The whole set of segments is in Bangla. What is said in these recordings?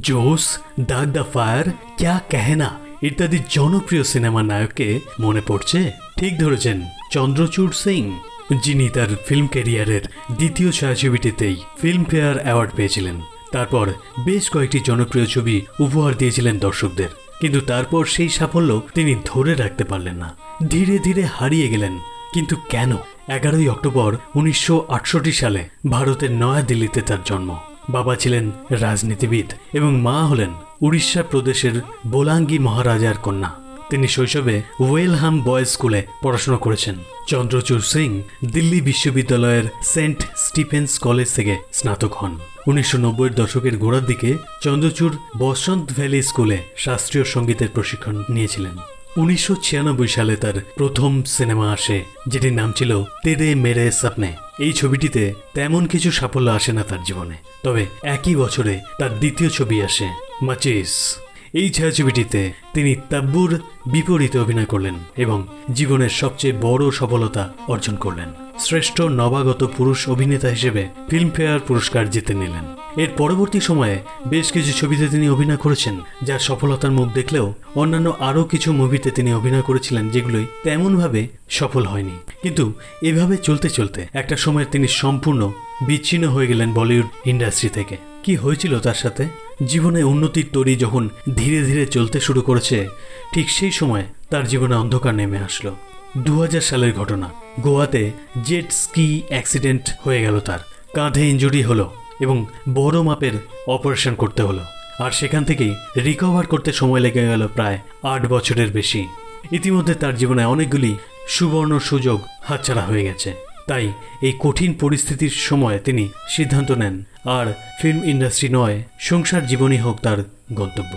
জোস দাগ দ্য ফায়ার, ক্যা কেহনা ইত্যাদি জনপ্রিয় সিনেমার নায়ককে মনে পড়ছে? ঠিক ধরেছেন, চন্দ্রচূড় সিং, যিনি তার ফিল্ম ক্যারিয়ারের দ্বিতীয় ছায়াছবিটিতেই ফিল্মফেয়ার অ্যাওয়ার্ড পেয়েছিলেন। তারপর বেশ কয়েকটি জনপ্রিয় ছবি উপহার দিয়েছিলেন দর্শকদের। কিন্তু তারপর সেই সাফল্য তিনি ধরে রাখতে পারলেন না। ধীরে ধীরে হারিয়ে গেলেন। কিন্তু কেন? এগারোই অক্টোবর উনিশশো আটষট্টি সালে ভারতের নয়াদিল্লিতে তার জন্ম। বাবা ছিলেন রাজনীতিবিদ এবং মা হলেন উড়িষ্যা প্রদেশের বোলাঙ্গি মহারাজার কন্যা। তিনি শৈশবে ওয়েলহাম বয়েজ স্কুলে পড়াশোনা করেছেন। চন্দ্রচূড় সিং দিল্লি বিশ্ববিদ্যালয়ের সেন্ট স্টিফেন্স কলেজ থেকে স্নাতক হন। উনিশশো নব্বইয়ের দশকের গোড়ার দিকে চন্দ্রচূড় বসন্ত ভ্যালি স্কুলে শাস্ত্রীয় সঙ্গীতের প্রশিক্ষণ নিয়েছিলেন। উনিশশো ছিয়ানব্বই সালে তার প্রথম সিনেমা আসে, যেটির নাম ছিল তেরে মেরে সাপনে এই ছবিটিতে তেমন কিছু সাফল্য আসে না তার জীবনে। তবে একই বছরে তার দ্বিতীয় ছবি আসে, মাচিস। এই ছায়াছবিটিতে তিনি তাব্বুর বিপরীতে অভিনয় করলেন এবং জীবনের সবচেয়ে বড় সফলতা অর্জন করলেন। শ্রেষ্ঠ নবাগত পুরুষ অভিনেতা হিসেবে ফিল্মফেয়ার পুরস্কার জিতে নিলেন। এর পরবর্তী সময়ে বেশ কিছু ছবিতে তিনি অভিনয় করেছেন যার সফলতার মুখ দেখলেও অন্যান্য আরও কিছু মুভিতে তিনি অভিনয় করেছিলেন যেগুলোই তেমনভাবে সফল হয়নি। কিন্তু এভাবে চলতে চলতে একটা সময় তিনি সম্পূর্ণ বিচ্ছিন্ন হয়ে গেলেন বলিউড ইন্ডাস্ট্রি থেকে। কি হয়েছিল তার সাথে? জীবনে উন্নতির তরি যখন ধীরে ধীরে চলতে শুরু করেছে, ঠিক সেই সময় তার জীবনে অন্ধকার নেমে আসলো। দু হাজার সালের ঘটনা। গোয়াতে জেট স্কি অ্যাক্সিডেন্ট হয়ে গেল তার। কাঁধে ইঞ্জুরি হলো এবং বড় মাপের অপারেশন করতে হলো। আর সেখান থেকেই রিকভার করতে সময় লেগে গেল প্রায় আট বছরের বেশি। ইতিমধ্যে তার জীবনে অনেকগুলি সুবর্ণ সুযোগ হাতছাড়া হয়ে গেছে। তাই এই কঠিন পরিস্থিতির সময় তিনি সিদ্ধান্ত নেন, আর ফিল্ম ইন্ডাস্ট্রি নয়, সংসার জীবনই হোক তার গন্তব্য।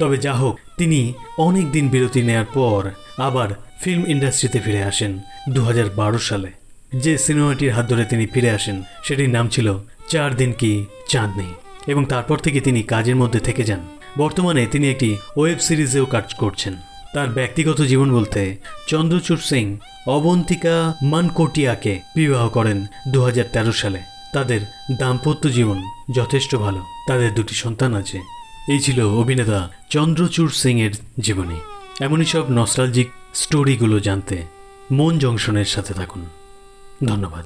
তবে যা হোক, তিনি অনেক দিন বিরতি নেয়ার পর আবার ফিল্ম ইন্ডাস্ট্রিতে ফিরে আসেন দু হাজার বারো সালে। যে সিনেমাটির হাত ধরে তিনি ফিরে আসেন, সেটির নাম ছিল চার দিন কি চাঁদ নেই, এবং তারপর থেকে তিনি কাজের মধ্যে থেকে যান। বর্তমানে তিনি একটি ওয়েব সিরিজেও কাজ করছেন। তার ব্যক্তিগত জীবন বলতে চন্দ্রচূড় সিং অবন্তিকা মানকোটিয়াকে বিবাহ করেন দু হাজার তেরো সালে। তাদের দাম্পত্য জীবন যথেষ্ট ভালো। তাদের দুটি সন্তান আছে। এই ছিল অভিনেতা চন্দ্রচূড় সিং এর জীবনী। এমনই সব নস্টালজিক স্টোরিগুলো জানতে মন জংশনের সাথে থাকুন। ধন্যবাদ।